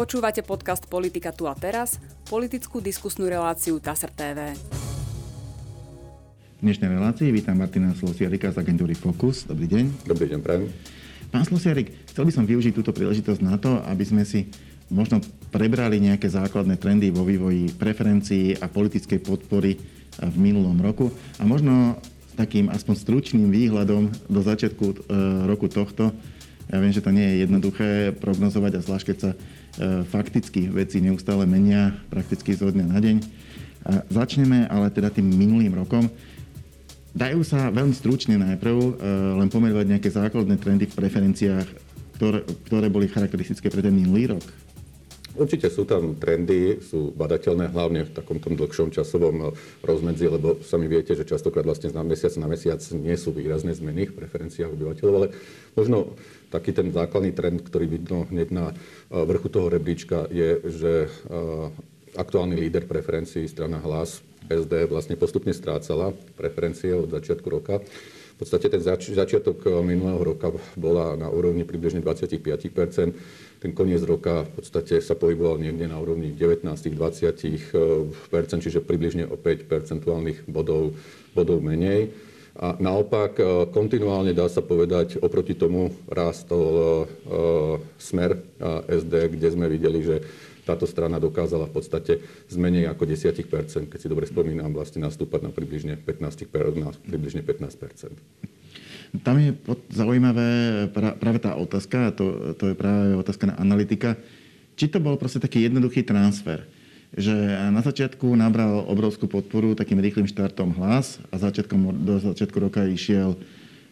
Počúvate podcast Politika tu a teraz, politickú diskusnú reláciu TASR TV. V dnešnej relácii vítam Martina Slosiarika z agentúry Focus. Dobrý deň. Dobrý deň, prajem. Pán Slosiarik, chcel by som využiť túto príležitosť na to, aby sme si možno prebrali nejaké základné trendy vo vývoji preferencií a politickej podpory v minulom roku a možno s takým aspoň stručným výhľadom do začiatku e, roku tohto. Ja viem, že to nie je jednoduché prognozovať a zvlášť keď sa fakticky veci neustále menia prakticky zo dňa na deň. A začneme ale teda tým minulým rokom. Dajú sa veľmi stručne najprv e, len pomerovať nejaké základné trendy v preferenciách, ktoré, ktoré boli charakteristické pre ten minulý rok? Určite sú tam trendy, sú badateľné hlavne v takom dlhšom časovom rozmedzi, lebo sami viete, že častokrát vlastne na mesiac na mesiac nie sú výrazné zmeny v preferenciách obyvateľov, ale možno taký ten základný trend, ktorý vidno hneď na e, vrchu toho rebríčka, je, že e, aktuálny líder preferencií strana Hlas SD vlastne postupne strácala preferencie od začiatku roka. V podstate ten zač- začiatok e, minulého roka bola na úrovni približne 25% ten koniec roka v podstate sa pohyboval niekde na úrovni 19-20% čiže približne o 5 percentuálnych bodov, bodov menej. A naopak, e, kontinuálne dá sa povedať, oproti tomu rástol e, smer SD, kde sme videli, že táto strana dokázala v podstate z menej ako 10 keď si dobre spomínam, vlastne nastúpať na približne 15, na približne 15 Tam je zaujímavé práve tá otázka, to, to je práve otázka na analytika, či to bol proste taký jednoduchý transfer že na začiatku nabral obrovskú podporu takým rýchlým štartom hlas a začiatkom, do začiatku roka išiel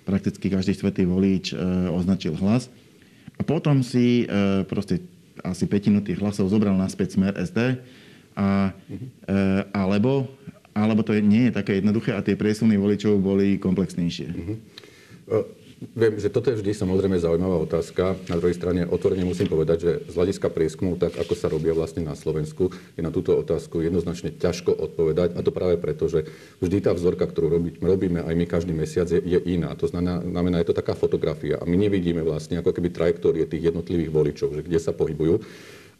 prakticky každý svetý volič e, označil hlas. A potom si e, proste asi petinu tých hlasov zobral naspäť smer SD, a, e, alebo, alebo to nie je také jednoduché a tie presuny voličov boli komplexnejšie. Uh-huh. Viem, že toto je vždy samozrejme zaujímavá otázka. Na druhej strane otvorene musím povedať, že z hľadiska prieskumu, tak ako sa robia vlastne na Slovensku, je na túto otázku jednoznačne ťažko odpovedať. A to práve preto, že vždy tá vzorka, ktorú robíme aj my každý mesiac, je, je iná. To znamená, znamená, je to taká fotografia. A my nevidíme vlastne ako keby trajektórie tých jednotlivých voličov, že kde sa pohybujú.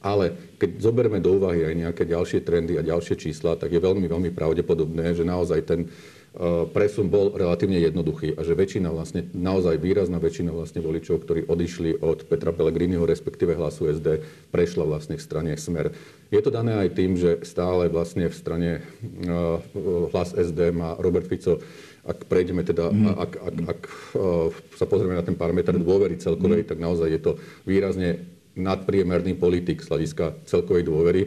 Ale keď zoberieme do úvahy aj nejaké ďalšie trendy a ďalšie čísla, tak je veľmi, veľmi pravdepodobné, že naozaj ten presun bol relatívne jednoduchý a že väčšina vlastne, naozaj výrazná väčšina vlastne voličov, ktorí odišli od Petra Pellegriniho, respektíve hlasu SD, prešla vlastne v strane Smer. Je to dané aj tým, že stále vlastne v strane uh, hlas SD má Robert Fico ak prejdeme teda, mm. ak, ak, ak uh, sa pozrieme na ten parameter dôvery celkovej, mm. tak naozaj je to výrazne nadpriemerný politik z hľadiska celkovej dôvery.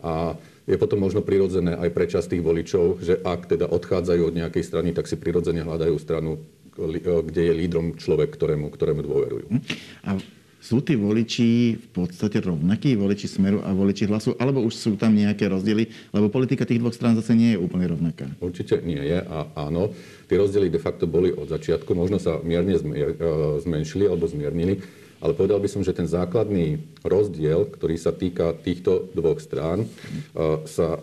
A je potom možno prirodzené aj pre časť tých voličov, že ak teda odchádzajú od nejakej strany, tak si prirodzene hľadajú stranu, kde je lídrom človek, ktorému, ktorému dôverujú. Hm. A sú tí voliči v podstate rovnakí, voliči Smeru a voliči Hlasu, alebo už sú tam nejaké rozdiely? Lebo politika tých dvoch strán zase nie je úplne rovnaká. Určite nie je a áno. Tie rozdiely de facto boli od začiatku. Možno sa mierne e, zmenšili alebo zmiernili ale povedal by som, že ten základný rozdiel, ktorý sa týka týchto dvoch strán, sa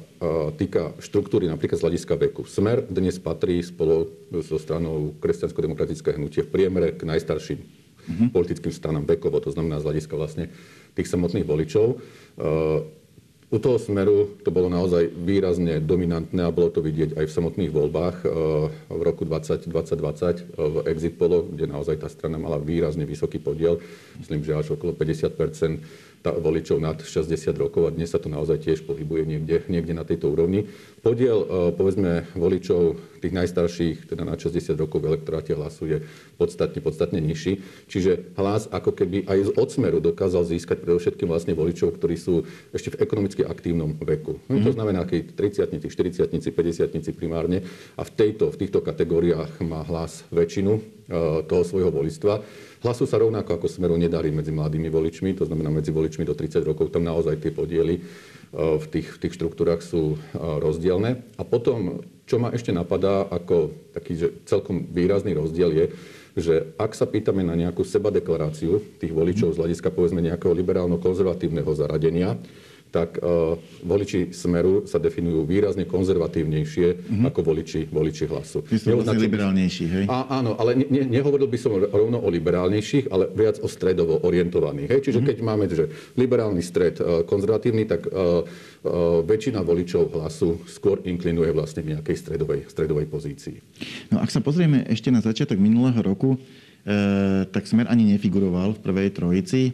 týka štruktúry napríklad z hľadiska veku. Smer dnes patrí spolu so stranou kresťansko-demokratické hnutie v priemere k najstarším mm-hmm. politickým stranám vekovo, to znamená z hľadiska vlastne tých samotných voličov. U toho smeru to bolo naozaj výrazne dominantné a bolo to vidieť aj v samotných voľbách eh, v roku 2020 eh, v exit polo, kde naozaj tá strana mala výrazne vysoký podiel, myslím, že až okolo 50% voličov nad 60 rokov a dnes sa to naozaj tiež pohybuje niekde, niekde na tejto úrovni. Podiel, e, povedzme, voličov tých najstarších, teda na 60 rokov v elektoráte hlasu je podstatne, podstatne nižší. Čiže hlas ako keby aj z odsmeru dokázal získať predovšetkým vlastne voličov, ktorí sú ešte v ekonomicky aktívnom veku. Mm-hmm. To znamená, keď 30 40 50 primárne a v, tejto, v týchto kategóriách má hlas väčšinu e, toho svojho volistva. Hlasu sa rovnako ako smeru nedarí medzi mladými voličmi, to znamená medzi voličmi do 30 rokov, tam naozaj tie podiely v tých, v tých štruktúrach sú e, rozdielne. A potom, čo ma ešte napadá ako taký že celkom výrazný rozdiel je, že ak sa pýtame na nejakú sebadeklaráciu tých voličov z hľadiska povedzme nejakého liberálno-konzervatívneho zaradenia, tak uh, voliči Smeru sa definujú výrazne konzervatívnejšie mm-hmm. ako voliči, voliči hlasu. Vy sú vlastne liberálnejší, hej? A, áno, ale ne, nehovoril by som rovno o liberálnejších, ale viac o stredovo orientovaných. Hej? Čiže mm-hmm. keď máme že liberálny stred uh, konzervatívny, tak uh, väčšina voličov hlasu skôr inklinuje vlastne v nejakej stredovej, stredovej pozícii. No ak sa pozrieme ešte na začiatok minulého roku, e, tak Smer ani nefiguroval v prvej trojici. E,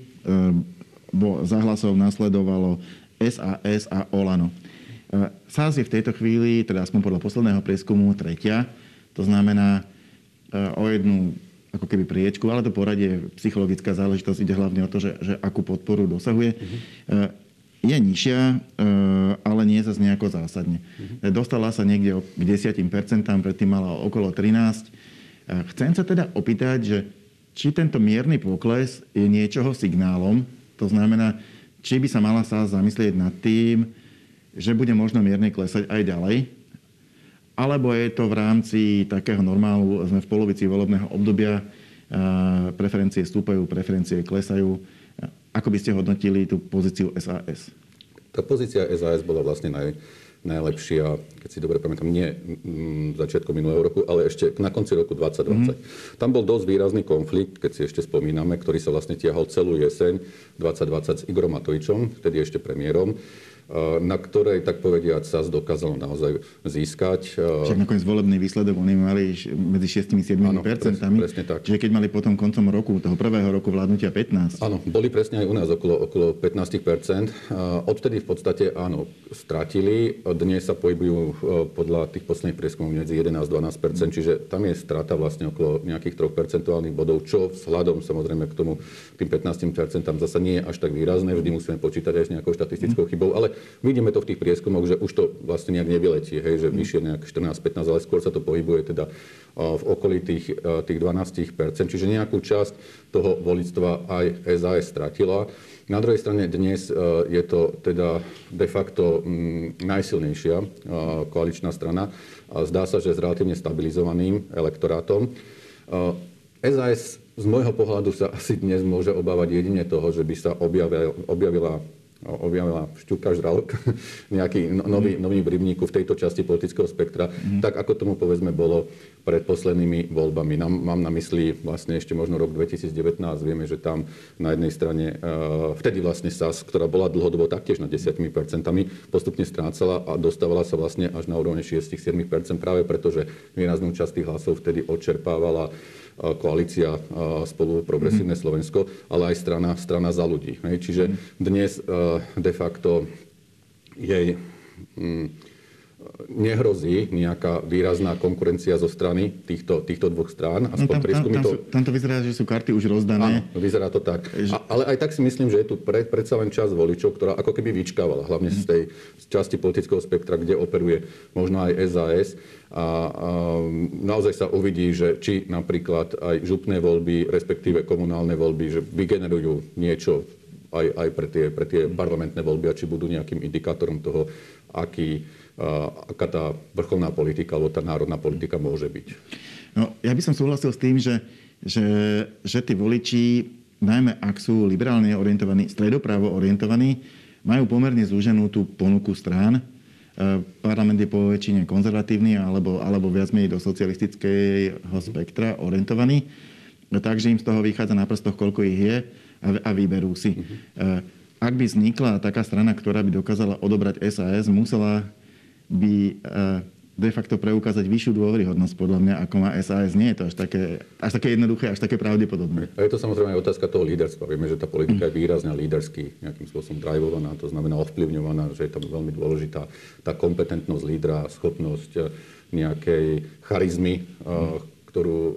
bo za hlasov nasledovalo SAS a Olano. E, SAS je v tejto chvíli, teda aspoň podľa posledného prieskumu, tretia. To znamená e, o jednu ako keby priečku, ale to poradie, psychologická záležitosť ide hlavne o to, že, že akú podporu dosahuje. Uh-huh. Je nižšia, ale nie zase nejako zásadne. Uh-huh. Dostala sa niekde k 10%, predtým mala okolo 13%. Chcem sa teda opýtať, že či tento mierny pokles je niečoho signálom, to znamená, či by sa mala sa zamyslieť nad tým, že bude možno mierne klesať aj ďalej, alebo je to v rámci takého normálu, sme v polovici volebného obdobia, preferencie stúpajú, preferencie klesajú. Ako by ste hodnotili tú pozíciu SAS? Tá pozícia SAS bola vlastne naj, najlepšia, keď si dobre pamätám, nie mm, začiatkom minulého roku, ale ešte na konci roku 2020. Mm-hmm. Tam bol dosť výrazný konflikt, keď si ešte spomíname, ktorý sa vlastne tiahol celú jeseň 2020 s Igorom Matovičom, vtedy ešte premiérom na ktorej, tak povediať, SAS dokázal naozaj získať. Však nakoniec volebný výsledok oni mali medzi 6-7 percentami. Presne tak. Čiže keď mali potom koncom roku, toho prvého roku vládnutia 15. Áno, boli presne aj u nás okolo, okolo 15% Odtedy v podstate, áno, stratili. Dnes sa pohybujú podľa tých posledných prieskumov medzi 11-12 čiže tam je strata vlastne okolo nejakých 3 percentuálnych bodov, čo vzhľadom samozrejme k tomu tým 15 zase nie je až tak výrazné. Vždy musíme počítať aj s nejakou štatistickou chybou, ale vidíme to v tých prieskumoch, že už to vlastne nejak nevyletí, hej, že vyššie nejak 14-15, ale skôr sa to pohybuje teda v okolí tých, tých 12%, čiže nejakú časť toho volictva aj SAS stratila. Na druhej strane dnes je to teda de facto mm, najsilnejšia koaličná strana. Zdá sa, že s relatívne stabilizovaným elektorátom. SAS z môjho pohľadu sa asi dnes môže obávať jedine toho, že by sa objavila, objavila objavila šťuka, žralok, nejaký no, nový, mhm. nový v rybníku v tejto časti politického spektra, mm. tak ako tomu povedzme bolo pred poslednými voľbami. Nám, mám na mysli vlastne ešte možno rok 2019. Vieme, že tam na jednej strane uh, vtedy vlastne SAS, ktorá bola dlhodobo taktiež na 10%, postupne strácala a dostávala sa vlastne až na úrovne 6-7% práve preto, že výraznú časť tých hlasov vtedy odčerpávala koalícia spolu Progresívne mm. Slovensko, ale aj strana, strana za ľudí. Hej. Čiže mm. dnes de facto jej mm, nehrozí nejaká výrazná konkurencia zo strany týchto, týchto dvoch strán. No, tam, tam, tam, to... tam to vyzerá, že sú karty už rozdané. Áno, vyzerá to tak. A, ale aj tak si myslím, že je tu pre, predsa len časť voličov, ktorá ako keby vyčkávala, hlavne z tej z časti politického spektra, kde operuje možno aj SAS. A, a naozaj sa uvidí, že či napríklad aj župné voľby, respektíve komunálne voľby, že vygenerujú niečo aj, aj pre, tie, pre tie parlamentné voľby a či budú nejakým indikátorom toho, aký aká tá vrcholná politika alebo tá národná politika môže byť. No, ja by som súhlasil s tým, že, že, že tí voliči, najmä ak sú liberálne orientovaní, stredopravo orientovaní, majú pomerne zúženú tú ponuku strán. E, parlament je po väčšine konzervatívny alebo, alebo viac menej do socialistického spektra orientovaný. Takže im z toho vychádza na prstoch, koľko ich je a, a vyberú si. Uh-huh. Ak by vznikla taká strana, ktorá by dokázala odobrať SAS, musela by eh, de facto preukázať vyššiu dôveryhodnosť, podľa mňa, ako má SAS. Nie je to až také, až také jednoduché, až také pravdepodobné. A je to samozrejme aj otázka toho líderstva. Vieme, že tá politika je výrazne lídersky nejakým spôsobom drivovaná, to znamená ovplyvňovaná, že je tam veľmi dôležitá tá kompetentnosť lídra, schopnosť eh, nejakej charizmy, mm ktorú e,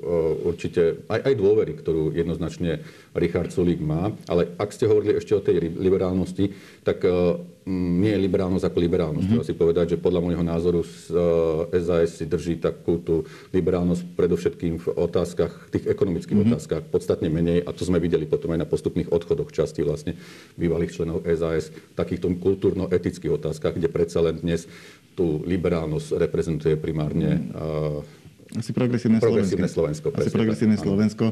určite, aj, aj dôvery, ktorú jednoznačne Richard Sulík má. Ale ak ste hovorili ešte o tej liberálnosti, tak e, nie je liberálnosť ako liberálnosť. Mm-hmm. Treba si povedať, že podľa môjho názoru SAS e, si drží takú tú liberálnosť predovšetkým v otázkach, tých ekonomických mm-hmm. otázkach, podstatne menej. A to sme videli potom aj na postupných odchodoch časti vlastne bývalých členov SAS v takýchto kultúrno-etických otázkach, kde predsa len dnes tú liberálnosť reprezentuje primárne mm. Asi progresívne, progresívne Slovensko. Slovensko Asi progresívne tak, Slovensko.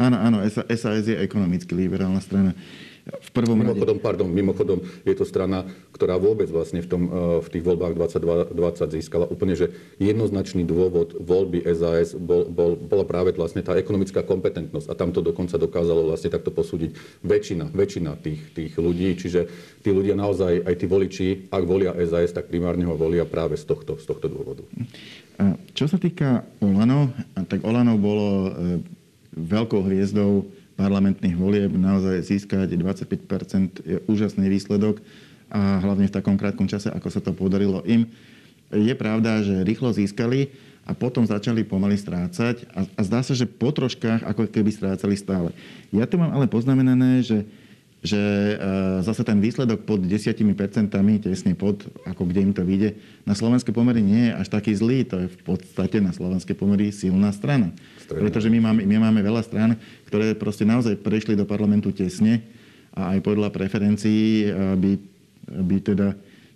Áno, áno, SAS je ekonomicky liberálna strana. V prvom mimochodom, rade... pardon, mimochodom je to strana, ktorá vôbec vlastne v, tom, eh, v tých voľbách 2020 získala úplne, že jednoznačný dôvod voľby SAS bol, bol, bola práve vlastne tá ekonomická kompetentnosť. A tam to dokonca dokázalo vlastne takto posúdiť väčšina, väčšina tých, tých ľudí. Čiže tí ľudia naozaj, aj tí voliči, ak volia SAS, tak primárne ho volia práve z tohto, z tohto dôvodu. A čo sa týka Olano, tak Olano bolo e, veľkou hviezdou parlamentných volieb naozaj získať 25 je úžasný výsledok a hlavne v takom krátkom čase, ako sa to podarilo im. Je pravda, že rýchlo získali a potom začali pomaly strácať a, a zdá sa, že po troškách ako keby strácali stále. Ja tu mám ale poznamenané, že že e, zase ten výsledok pod 10%, tesne pod, ako kde im to vyjde, na slovenské pomery nie je až taký zlý. To je v podstate na slovenské pomery silná strana. Stredne. Pretože my máme, my máme veľa strán, ktoré proste naozaj prešli do parlamentu tesne a aj podľa preferencií e, by, by teda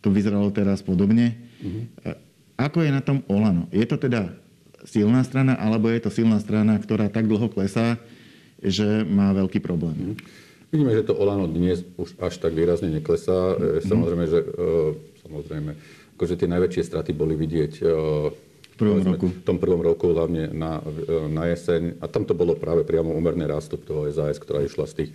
to vyzeralo teraz podobne. Uh-huh. Ako je na tom Olano? Je to teda silná strana, alebo je to silná strana, ktorá tak dlho klesá, že má veľký problém? Uh-huh. Vidíme, že to Olano dnes už až tak výrazne neklesá. Mm. Samozrejme, že e, samozrejme, akože tie najväčšie straty boli vidieť e, prvom roku. V tom prvom roku, hlavne na, na jeseň. A tam to bolo práve priamo umerný rástup toho SAS, ktorá išla z tých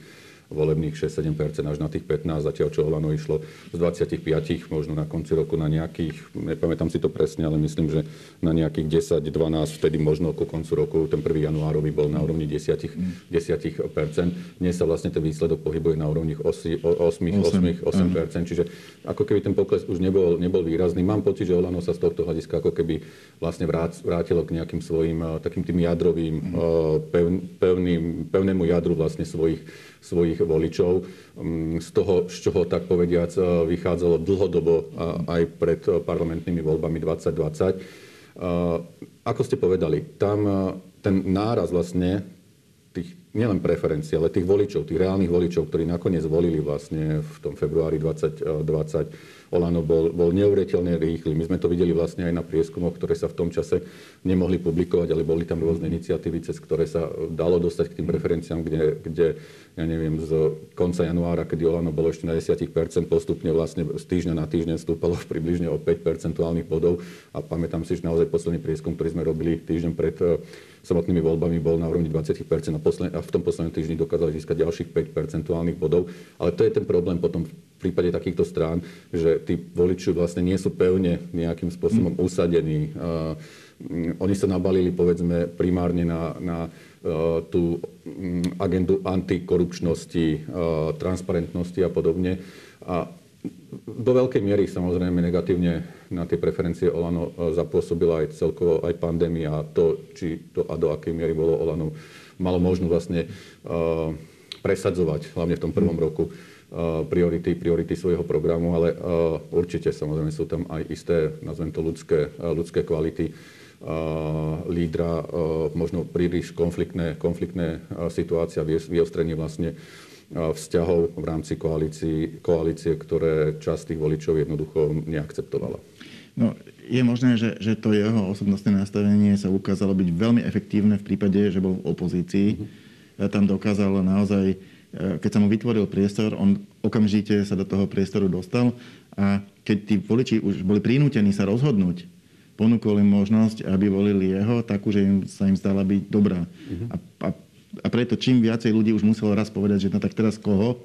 volebných 6-7% až na tých 15, zatiaľ čo Olano išlo z 25, možno na konci roku na nejakých, nepamätám si to presne, ale myslím, že na nejakých 10-12, vtedy možno ku koncu roku, ten 1. januárový bol na úrovni 10, 10%. Dnes sa vlastne ten výsledok pohybuje na úrovni 8, 8, 8%, 8%, čiže ako keby ten pokles už nebol, nebol výrazný. Mám pocit, že Olano sa z tohto hľadiska ako keby vlastne vrátilo k nejakým svojim eh, takým tým jadrovým, eh, pevným, pevnému jadru vlastne svojich svojich voličov. Mm, z toho, z čoho tak povediac e, vychádzalo dlhodobo aj pred parlamentnými voľbami 2020. E, ako ste povedali, tam e, ten náraz vlastne tých nielen preferencií, ale tých voličov, tých reálnych voličov, ktorí nakoniec volili vlastne v tom februári 2020, Olano bol, bol neuveriteľne rýchly. My sme to videli vlastne aj na prieskumoch, ktoré sa v tom čase nemohli publikovať, ale boli tam rôzne iniciatívy, cez ktoré sa dalo dostať k tým preferenciám, kde, kde ja neviem, z konca januára, kedy Olano bolo ešte na 10%, postupne vlastne z týždňa na týždeň stúpalo približne o 5 percentuálnych bodov. A pamätám si, že naozaj posledný prieskum, ktorý sme robili týždeň pred eh, samotnými voľbami, bol na úrovni 20% a, posled, a v tom poslednom týždni dokázali získať ďalších 5 percentuálnych bodov. Ale to je ten problém potom prípade takýchto strán, že tí voliči vlastne nie sú pevne nejakým spôsobom mm. usadení. Uh, oni sa nabalili, povedzme, primárne na, na uh, tú um, agendu antikorupčnosti, uh, transparentnosti a podobne. A do veľkej miery samozrejme negatívne na tie preferencie Olano zapôsobila aj celkovo aj pandémia a to, či to a do akej miery bolo Olano malo možnosť vlastne presadzovať, hlavne v tom prvom mm. roku priority, priority svojho programu, ale eh, určite samozrejme sú tam aj isté, nazvem to ľudské, eh, ľudské kvality lídra, možno príliš konfliktné, konfliktné situácia, vyostrenie vlastne vzťahov v rámci koalície, koalície, ktoré časť tých voličov jednoducho neakceptovala. No, je možné, že, že to jeho osobnostné nastavenie sa ukázalo byť veľmi efektívne v prípade, že bol v opozícii. Mm-hmm. Tam dokázal naozaj Eh, keď sa mu vytvoril priestor, on okamžite sa do toho priestoru dostal a keď tí voliči už boli prinútení sa rozhodnúť, ponúkol im možnosť, aby volili jeho, takú, že im, sa im zdala byť dobrá. Uh-huh. A, a, a preto čím viacej ľudí už muselo raz povedať, že no tak teraz koho,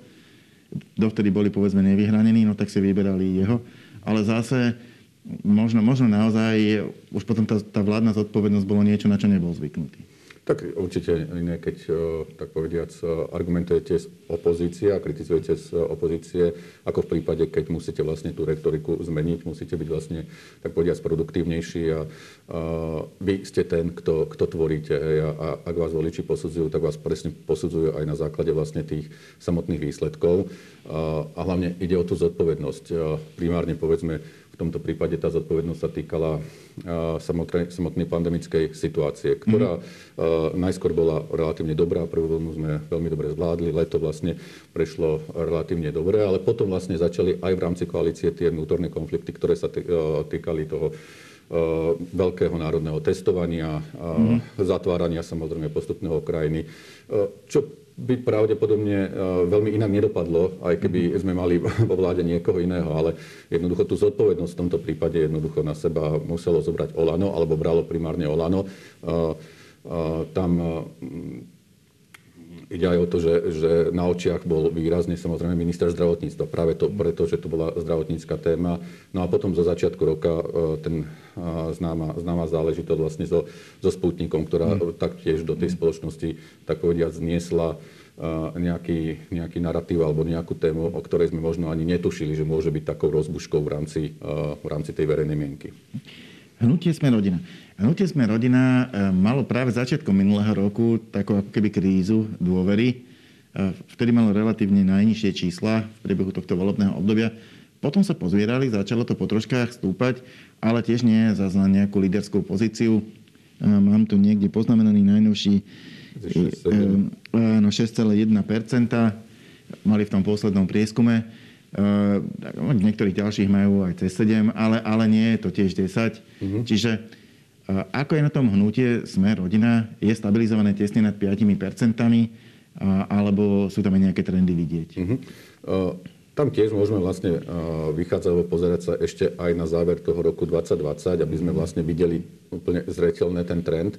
dovtedy boli povedzme nevyhranení, no tak si vyberali jeho. Ale zase možno, možno naozaj už potom tá, tá vládna zodpovednosť bolo niečo, na čo nebol zvyknutý. Tak určite iné, keď e, tak povediac e, argumentujete z opozície a kritizujete z opozície, ako v prípade, keď musíte vlastne tú retoriku zmeniť, musíte byť vlastne tak povediac produktívnejší a, a vy ste ten, kto, kto tvoríte. A, a ak vás voliči posudzujú, tak vás presne posudzujú aj na základe vlastne tých samotných výsledkov. A, a hlavne ide o tú zodpovednosť. Primárne povedzme v tomto prípade tá zodpovednosť sa týkala samotnej, samotnej pandemickej situácie, ktorá mm-hmm. najskôr bola relatívne dobrá. Prvú vlnu sme veľmi dobre zvládli, leto vlastne prešlo relatívne dobre, ale potom vlastne začali aj v rámci koalície tie vnútorné konflikty, ktoré sa týkali toho veľkého národného testovania, mm. zatvárania samozrejme postupného krajiny, čo by pravdepodobne veľmi inak nedopadlo, aj keby sme mali vo vláde niekoho iného, ale jednoducho tú zodpovednosť v tomto prípade jednoducho na seba muselo zobrať Olano, alebo bralo primárne Olano. Tam Ide aj o to, že, že na očiach bol výrazne samozrejme minister zdravotníctva, práve to, preto, že to bola zdravotnícka téma. No a potom zo začiatku roka e, ten e, známa, známa záležitosť vlastne so, so Sputnikom, ktorá mm. taktiež do tej spoločnosti, tak povediať, zniesla e, nejaký, nejaký narratív alebo nejakú tému, o ktorej sme možno ani netušili, že môže byť takou rozbuškou v rámci, v rámci tej verejnej mienky. Hnutie sme rodina. Hnutie sme rodina e, malo práve začiatkom minulého roku takú ako keby krízu dôvery. E, vtedy malo relatívne najnižšie čísla v priebehu tohto volebného obdobia. Potom sa pozvierali, začalo to po troškách stúpať, ale tiež nie za nejakú líderskú pozíciu. E, mám tu niekde poznamenaný najnovší no 6,1%. Mali v tom poslednom prieskume. Niektorých ďalších majú aj cez 7, ale, ale nie je to tiež 10. Mm-hmm. Čiže ako je na tom hnutie Sme rodina? Je stabilizované tesne nad 5 percentami? Alebo sú tam aj nejaké trendy vidieť? Uh-huh. Uh, tam tiež môžeme vlastne uh, vychádzať alebo pozerať sa ešte aj na záver toho roku 2020, aby sme vlastne videli úplne zreteľné ten trend.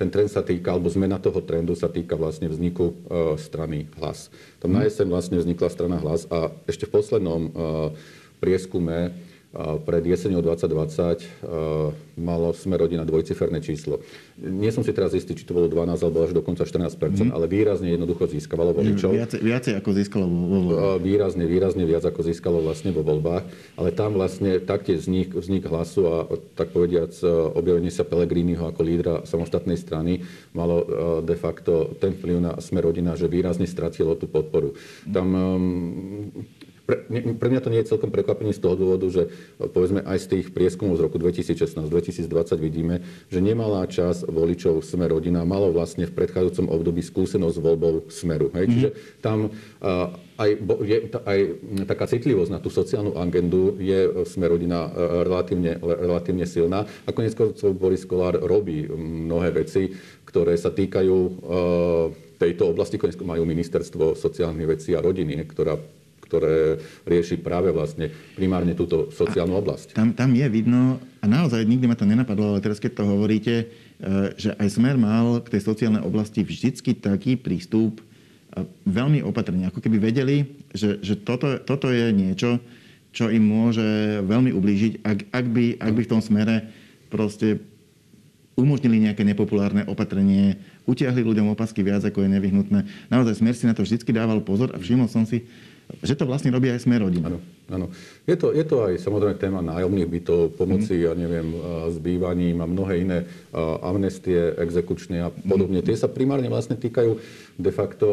Ten trend sa týka, alebo zmena toho trendu sa týka vlastne vzniku uh, strany Hlas. Tam na jeseň vlastne vznikla strana Hlas a ešte v poslednom prieskume pred jeseňou 2020 malo sme rodina dvojciferné číslo. Nie som si teraz istý, či to bolo 12 alebo až dokonca 14 mm. ale výrazne jednoducho získavalo voličov. Viacej, viacej ako získalo vo voľbách. Výrazne, výrazne viac ako získalo vlastne vo voľbách. Ale tam vlastne taktiež vznik, vznik hlasu a tak povediac objavenie sa Pelegriniho ako lídra samostatnej strany malo de facto ten vplyv na sme rodina, že výrazne stratilo tú podporu. Tam pre, pre mňa to nie je celkom prekvapenie z toho dôvodu, že povedzme aj z tých prieskumov z roku 2016-2020 vidíme, že nemalá časť voličov Sme rodina malo vlastne v predchádzajúcom období skúsenosť s voľbou Smeru. Hej? Mm-hmm. Čiže tam aj, je, aj taká citlivosť na tú sociálnu agendu je Sme rodina relatívne, relatívne silná. A konec Boris Kolár robí mnohé veci, ktoré sa týkajú tejto oblasti. Konec majú ministerstvo sociálnych vecí a rodiny, ktorá ktoré rieši práve vlastne primárne túto sociálnu oblasť. Tam, tam je vidno, a naozaj nikdy ma to nenapadlo, ale teraz keď to hovoríte, e, že aj Smer mal k tej sociálnej oblasti vždycky taký prístup e, veľmi opatrne, ako keby vedeli, že, že toto, toto je niečo, čo im môže veľmi ublížiť, ak, ak, by, ak by v tom smere proste umožnili nejaké nepopulárne opatrenie, utiahli ľuďom opasky viac, ako je nevyhnutné. Naozaj Smer si na to vždycky dával pozor a všimol som si, že to vlastne robí aj sme rodina. Áno, áno. Je to, je to aj samozrejme téma nájomných bytov, pomoci, mm. ja neviem, s bývaním a mnohé iné amnestie, exekučné a podobne. Mm. Tie sa primárne vlastne týkajú de facto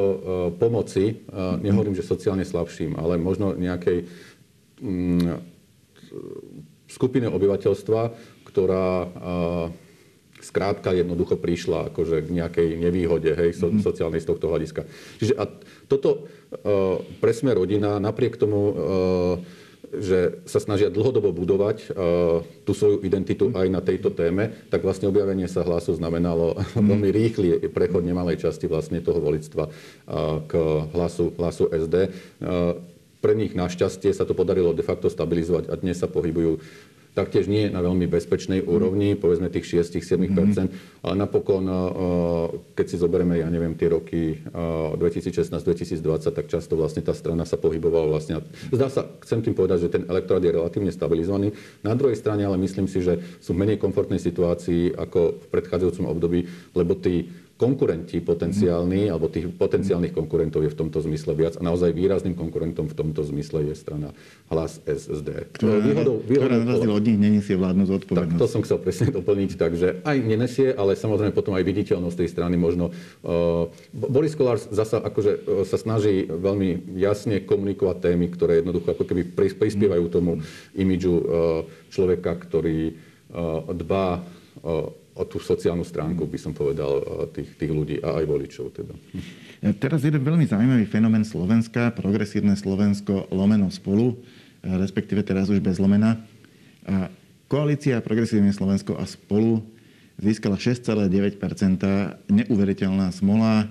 pomoci, nehovorím, že sociálne slabším, ale možno nejakej mm, skupine obyvateľstva, ktorá skrátka jednoducho prišla akože k nejakej nevýhode hej, so, mm. sociálnej z tohto hľadiska. Čiže a toto uh, pre sme rodina, napriek tomu, uh, že sa snažia dlhodobo budovať uh, tú svoju identitu aj na tejto téme, tak vlastne objavenie sa hlasu znamenalo mm. veľmi rýchly prechod nemalej časti vlastne toho volictva uh, k hlasu, hlasu SD. Uh, pre nich našťastie sa to podarilo de facto stabilizovať a dnes sa pohybujú taktiež nie na veľmi bezpečnej úrovni, povedzme tých 6-7%, mm-hmm. ale napokon, keď si zoberieme, ja neviem, tie roky 2016-2020, tak často vlastne tá strana sa pohybovala vlastne. Zdá sa, chcem tým povedať, že ten elektorát je relatívne stabilizovaný. Na druhej strane ale myslím si, že sú v menej komfortnej situácii ako v predchádzajúcom období, lebo tí konkurenti potenciálni, alebo tých potenciálnych konkurentov je v tomto zmysle viac a naozaj výrazným konkurentom v tomto zmysle je strana Hlas SSD. Ktorá, výhodou, výhodou, ktorá na rozdiel od nich nenesie vládnu zodpovednosť. Tak, to som chcel presne doplniť, takže aj nenesie, ale samozrejme potom aj viditeľnosť tej strany možno. Uh, Boris Kolár zasa akože uh, sa snaží veľmi jasne komunikovať témy, ktoré jednoducho ako keby prispievajú tomu imidžu uh, človeka, ktorý uh, dbá uh, o tú sociálnu stránku, by som povedal, tých, tých ľudí a aj voličov. Teda. Teraz jeden veľmi zaujímavý fenomén Slovenska, progresívne Slovensko lomeno spolu, respektíve teraz už bez lomena. A koalícia Progresívne Slovensko a spolu získala 6,9% neuveriteľná smola.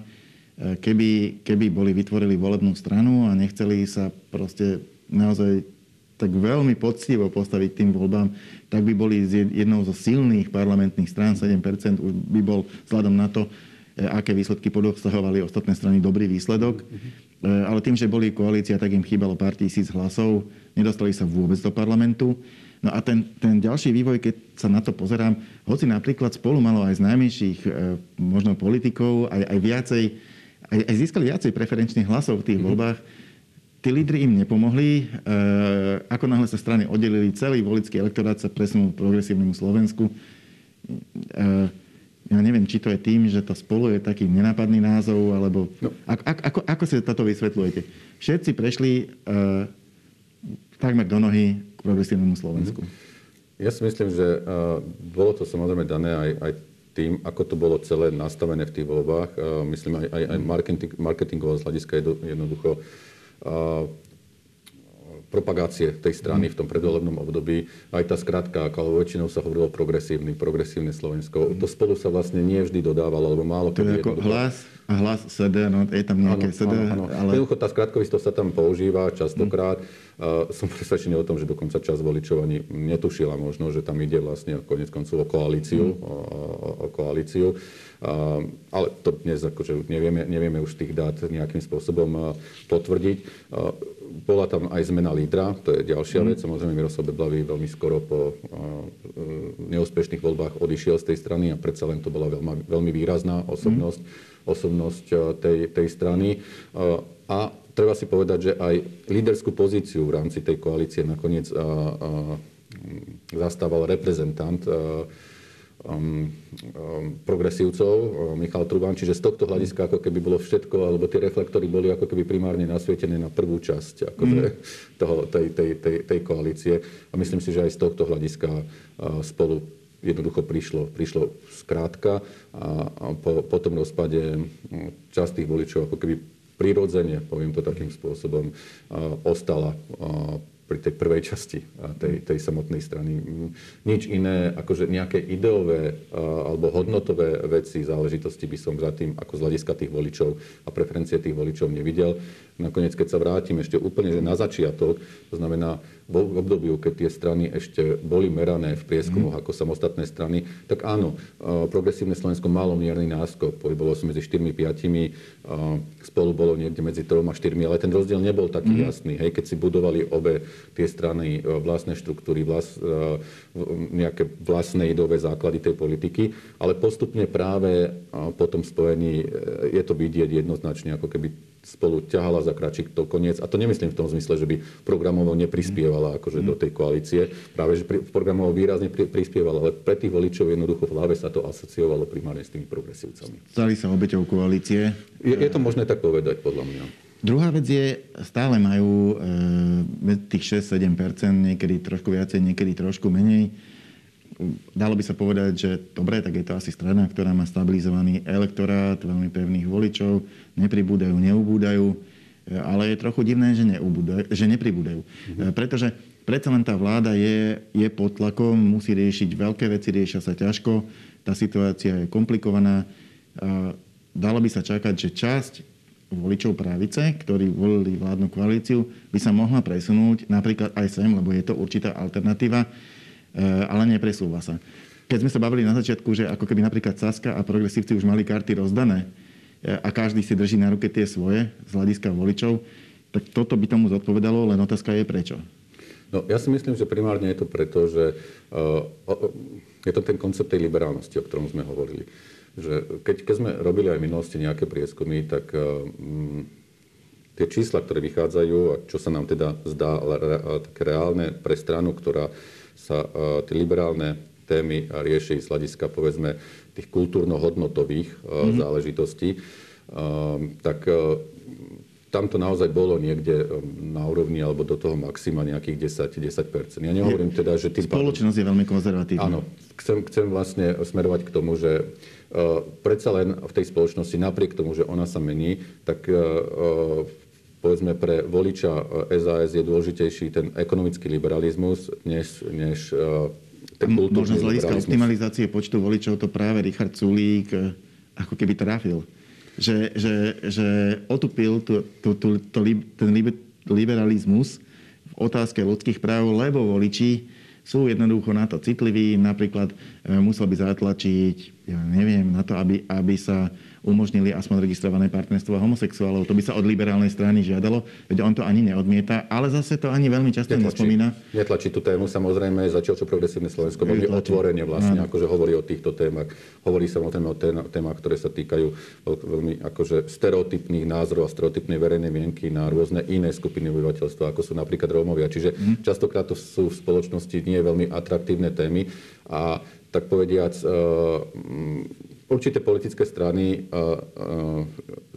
E, keby, keby boli vytvorili volebnú stranu a nechceli sa proste naozaj tak veľmi poctivo postaviť tým voľbám, tak by boli jednou zo silných parlamentných strán, 7% už by bol vzhľadom na to, e, aké výsledky podosahovali ostatné strany, dobrý výsledok. E, ale tým, že boli koalícia, tak im chýbalo pár tisíc hlasov, nedostali sa vôbec do parlamentu. No a ten, ten ďalší vývoj, keď sa na to pozerám, hoci napríklad spolu malo aj z najmenších e, možno politikov, aj, aj viacej, aj, aj získali viacej preferenčných hlasov v tých mm-hmm. Tí lídry im nepomohli. E, ako náhle sa strany oddelili, celý volický elektorát sa presunul k progresívnemu Slovensku. E, ja neviem, či to je tým, že to spolu je taký nenápadný názov, alebo... No. Ako, ako, ako si toto vysvetľujete? Všetci prešli uh, takmer do nohy k progresívnemu Slovensku. Mhm. Ja si myslím, že uh, bolo to samozrejme dané aj, aj tým, ako to bolo celé nastavené v tých voľbách. Uh, myslím, aj, aj, aj marketing, marketingovo z hľadiska jednoducho uh, propagácie tej strany v tom predvolebnom období. Aj tá skratka, ako väčšinou sa hovorilo progresívny, progresívne Slovensko. To spolu sa vlastne nie vždy dodávalo, alebo málo. To je ako hlas a hlas CD, no je tam nejaké ano, CD. Áno, áno. Ale... Jednoducho tá skratkovistosť sa tam používa častokrát. Mm. Uh, som presvedčený o tom, že dokonca čas voličov ani netušila možno, že tam ide vlastne konec koncov o koalíciu. Mm. O, o, o koalíciu. Uh, ale to dnes akože nevieme, nevieme už tých dát nejakým spôsobom uh, potvrdiť. Uh, bola tam aj zmena lídra, to je ďalšia mm. vec. Samozrejme, Miroslav Beblavý veľmi skoro po neúspešných voľbách odišiel z tej strany a predsa len to bola veľmi, veľmi výrazná osobnosť, mm. osobnosť tej, tej strany. A treba si povedať, že aj líderskú pozíciu v rámci tej koalície nakoniec zastával reprezentant um, um, progresívcov, um, Michal Truban, čiže z tohto hľadiska ako keby bolo všetko, alebo tie reflektory boli ako keby primárne nasvietené na prvú časť akože, mm. toho, tej, tej, tej, tej koalície. A myslím si, že aj z tohto hľadiska uh, spolu jednoducho prišlo, prišlo skrátka a, a po, po tom rozpade časť tých voličov ako keby prirodzene, poviem to takým spôsobom, uh, ostala uh, pri tej prvej časti tej, tej samotnej strany. Nič iné, akože nejaké ideové alebo hodnotové veci, záležitosti by som za tým, ako z hľadiska tých voličov a preferencie tých voličov nevidel. Nakoniec, keď sa vrátim ešte úplne že na začiatok, to znamená v obdobiu, keď tie strany ešte boli merané v prieskumoch mm. ako samostatné strany, tak áno, progresívne Slovensko malo mierny náskok, bolo som medzi 4-5, spolu bolo niekde medzi 3 a 4, ale ten rozdiel nebol taký mm. jasný. Hej, keď si budovali obe tie strany e, vlastné štruktúry, vlast, e, nejaké vlastné ideové základy tej politiky, ale postupne práve po tom spojení e, je to vidieť jednoznačne, ako keby spolu ťahala za kračík to koniec. A to nemyslím v tom zmysle, že by programovo neprispievala akože do tej koalície. Práve, že programovo výrazne prispievala, ale pre tých voličov jednoducho v hlave sa to asociovalo primárne s tými progresívcami. Stali sa obeťou koalície. Je, je to možné tak povedať, podľa mňa. Druhá vec je, stále majú e, tých 6-7%, niekedy trošku viacej, niekedy trošku menej dalo by sa povedať, že dobre, tak je to asi strana, ktorá má stabilizovaný elektorát, veľmi pevných voličov, nepribúdajú, neubúdajú, ale je trochu divné, že, neubúdajú, že nepribúdajú. Mm-hmm. Pretože predsa len tá vláda je, je pod tlakom, musí riešiť veľké veci, riešia sa ťažko, tá situácia je komplikovaná. Dalo by sa čakať, že časť voličov pravice, ktorí volili vládnu koalíciu, by sa mohla presunúť napríklad aj sem, lebo je to určitá alternatíva ale nepresúva sa. Keď sme sa bavili na začiatku, že ako keby napríklad Saska a progresívci už mali karty rozdané eh, a každý si drží na ruke tie svoje z hľadiska voličov, tak toto by tomu zodpovedalo, len otázka je prečo. No, ja si myslím, že primárne je to preto, že uh, je to ten koncept tej liberálnosti, o ktorom sme hovorili. Že keď, keď sme robili aj v minulosti nejaké prieskumy, tak uh, tie čísla, ktoré vychádzajú a čo sa nám teda zdá také reálne pre stranu, ktorá sa e, tie liberálne témy rieši z hľadiska, povedzme, tých kultúrno-hodnotových mm-hmm. záležitostí, e, tak tam to naozaj bolo niekde na úrovni alebo do toho maxima nejakých 10, 10% Ja nehovorím teda, že... Tým Spoločnosť je veľmi konzervatívna. Áno. Chcem, chcem vlastne smerovať k tomu, že uh, predsa len v tej spoločnosti, napriek tomu, že ona sa mení, tak uh, povedzme pre voliča SAS eh, je dôležitejší ten ekonomický liberalizmus, než, než eh, ten Možno z hľadiska optimalizácie počtu voličov to práve Richard Sulík e, ako keby trafil. Že, že, že otupil tu, tu, tu, to, ten liberalizmus v otázke ľudských práv, lebo voliči sú jednoducho na to citliví. Napríklad musel by zatlačiť, ja neviem, na to, aby, aby sa umožnili aspoň registrované partnerstvo homosexuálov. To by sa od liberálnej strany žiadalo, veď on to ani neodmieta, ale zase to ani veľmi často netlačí, nespomína. Netlačí tú tému, samozrejme, začal čo progresívne Slovensko veľmi otvorene vlastne, Áno. akože hovorí o týchto témach. Hovorí samozrejme o témach, ktoré sa týkajú veľmi akože stereotypných názorov a stereotypnej verejnej mienky na rôzne iné skupiny obyvateľstva, ako sú napríklad Rómovia. Čiže mm. častokrát to sú v spoločnosti nie veľmi atraktívne témy a tak povediac, uh, Určité politické strany uh, uh,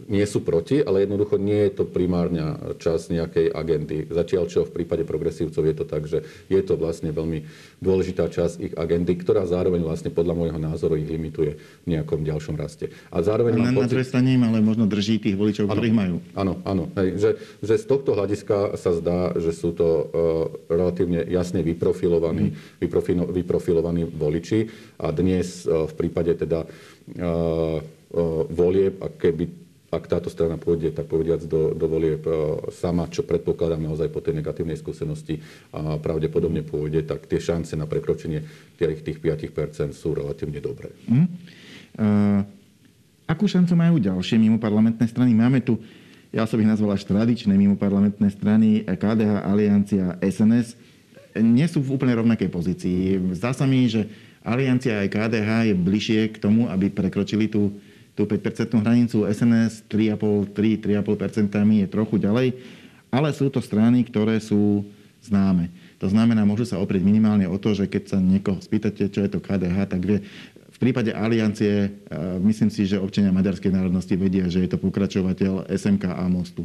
nie sú proti, ale jednoducho nie je to primárna časť nejakej agendy. Zatiaľ, čo v prípade progresívcov je to tak, že je to vlastne veľmi dôležitá časť ich agendy, ktorá zároveň vlastne podľa môjho názoru ich limituje v nejakom ďalšom raste. A zároveň a pocit... na ale možno drží tých voličov, ano, ktorých majú. Áno, áno. Že, že z tohto hľadiska sa zdá, že sú to uh, relatívne jasne vyprofilovaní, mm. vyprofilo, vyprofilovaní voliči a dnes uh, v prípade teda volieb a keby ak táto strana pôjde, tak povediac, do, do volieb sama, čo predpokladám naozaj po tej negatívnej skúsenosti a pravdepodobne pôjde, tak tie šance na prekročenie tých, tých 5% sú relatívne dobré. Mm. Uh, akú šancu majú ďalšie mimo parlamentné strany? Máme tu, ja som ich nazval až tradičné mimo parlamentné strany, KDH, Aliancia, SNS. Nie sú v úplne rovnakej pozícii. Zdá sa mi, že Aliancia aj KDH je bližšie k tomu, aby prekročili tú, tú 5% hranicu. SNS 3,5-3,5% je trochu ďalej, ale sú to strany, ktoré sú známe. To znamená, môžu sa oprieť minimálne o to, že keď sa niekoho spýtate, čo je to KDH, tak vie, v prípade aliancie myslím si, že občania maďarskej národnosti vedia, že je to pokračovateľ SMK a Mostu.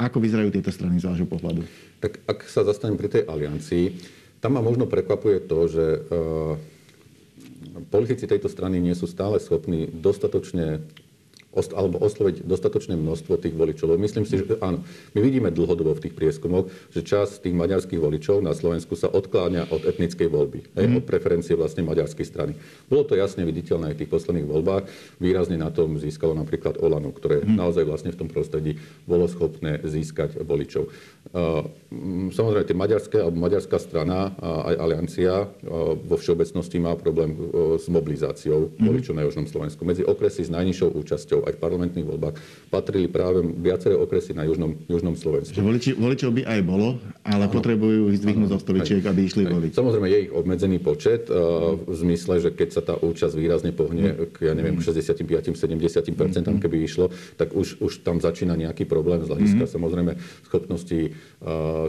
Ako vyzerajú tieto strany z vášho pohľadu? Tak ak sa zastanem pri tej aliancii, tam ma možno prekvapuje to, že uh politici tejto strany nie sú stále schopní dostatočne alebo osloviť dostatočné množstvo tých voličov. Myslím si, že áno, my vidíme dlhodobo v tých prieskumoch, že čas tých maďarských voličov na Slovensku sa odkláňa od etnickej voľby, mm. od preferencie vlastne maďarskej strany. Bolo to jasne viditeľné aj v tých posledných voľbách. Výrazne na tom získalo napríklad Olano, ktoré mm. naozaj vlastne v tom prostredí bolo schopné získať voličov. Samozrejme, tie maďarské alebo maďarská strana aj aliancia vo všeobecnosti má problém s mobilizáciou mm. voličov na Južnom Slovensku. Medzi okresy s najnižšou účasťou aj v parlamentných voľbách patrili práve viaceré okresy na Južnom, Južnom Slovensku. Že voliči, voličov by aj bolo, ale ano. potrebujú ich zdvihnúť zo stoličiek, aby išli voliť. Samozrejme, je ich obmedzený počet v zmysle, že keď sa tá účasť výrazne pohne k, ja neviem, 65-70%, mm. keby išlo, tak už, už tam začína nejaký problém z hľadiska mm. samozrejme schopnosti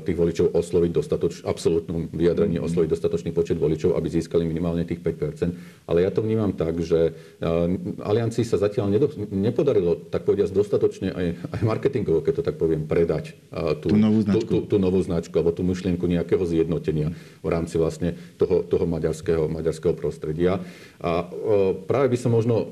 tých voličov osloviť dostatoč, absolútnom vyjadrení mm-hmm. osloviť dostatočný počet voličov, aby získali minimálne tých 5% Ale ja to vnímam tak, že aliancii sa zatiaľ nedo, nepodarilo, tak povediať, dostatočne aj, aj marketingovo, keď to tak poviem, predať tú, tú, novú značku. Tú, tú, tú novú značku alebo tú myšlienku nejakého zjednotenia v rámci vlastne toho, toho maďarského, maďarského prostredia. A práve by som možno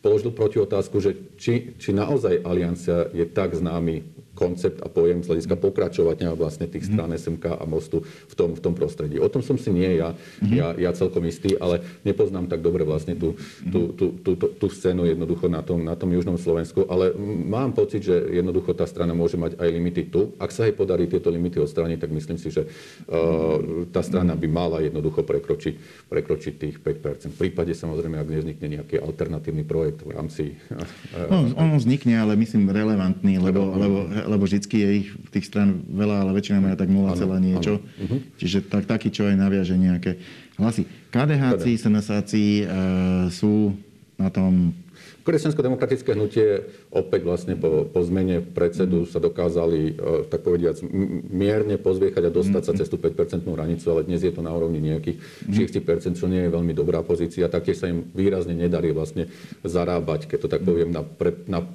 položil proti otázku, že či, či naozaj aliancia je tak známy koncept a pojem z hľadiska pokračovania vlastne tých mhm. strán SMK a Mostu v tom, v tom prostredí. O tom som si nie ja, mhm. ja, ja celkom istý, ale nepoznám tak dobre vlastne tú, tú, tú, tú, tú, tú scénu jednoducho na tom, na tom južnom Slovensku, ale mám pocit, že jednoducho tá strana môže mať aj limity tu. Ak sa jej podarí tieto limity odstrániť, tak myslím si, že uh, tá strana by mala jednoducho prekročiť, prekročiť tých 5%. V prípade samozrejme, ak nevznikne nejaký alternatívny projekt v rámci... Uh, no, on vznikne, ale myslím relevantný, lebo, lebo lebo vždycky je ich tých stran veľa, ale väčšina majú tak 0, ano, niečo. Ano. Uh-huh. Čiže tak, taký, čo aj naviaže nejaké hlasy. KDHci, SNSáci uh, sú na tom Kresťansko-demokratické hnutie opäť vlastne po, po zmene predsedu sa dokázali, e, tak povediac, mierne pozviechať a dostať sa cez tú 5 hranicu, ale dnes je to na úrovni nejakých 6 čo nie je veľmi dobrá pozícia. Taktiež sa im výrazne nedarí vlastne zarábať, keď to tak poviem, na, pre, na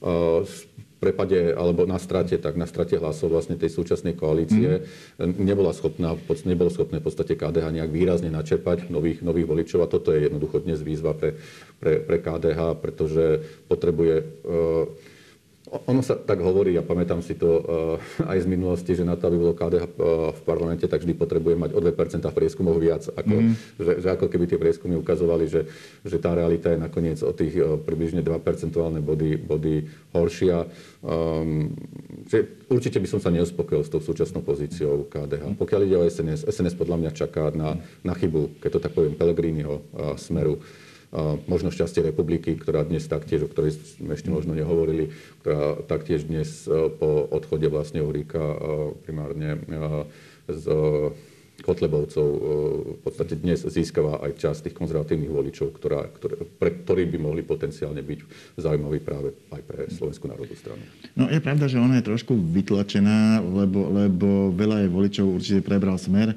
uh, prepade alebo na strate, tak na strate hlasov vlastne tej súčasnej koalície mm. nebola schopná, nebolo schopné v podstate KDH nejak výrazne načerpať nových, nových voličov a toto je jednoducho dnes výzva pre, pre, pre KDH, pretože potrebuje uh, ono sa tak hovorí, ja pamätám si to uh, aj z minulosti, že na to, aby bolo KDH uh, v parlamente, tak vždy potrebuje mať o 2% v prieskumoch viac. Ako, mm. že, že ako keby tie prieskumy ukazovali, že, že tá realita je nakoniec o tých uh, približne 2 percentuálne body, body horšia. Um, že určite by som sa neuspokojil s tou súčasnou pozíciou KDH. Pokiaľ ide o SNS, SNS podľa mňa čaká na, na chybu, keď to tak poviem, Pellegriniho uh, smeru možno šťastie republiky, ktorá dnes taktiež, o ktorej sme ešte možno nehovorili, ktorá taktiež dnes e, po odchode vlastne Uríka e, primárne e, z Kotlebovcov v podstate dnes získava aj časť tých konzervatívnych voličov, ktorá, ktoré, pre ktorí by mohli potenciálne byť zaujímaví práve aj pre Slovenskú národnú stranu. No je pravda, že ona je trošku vytlačená, lebo, lebo veľa je voličov určite prebral smer.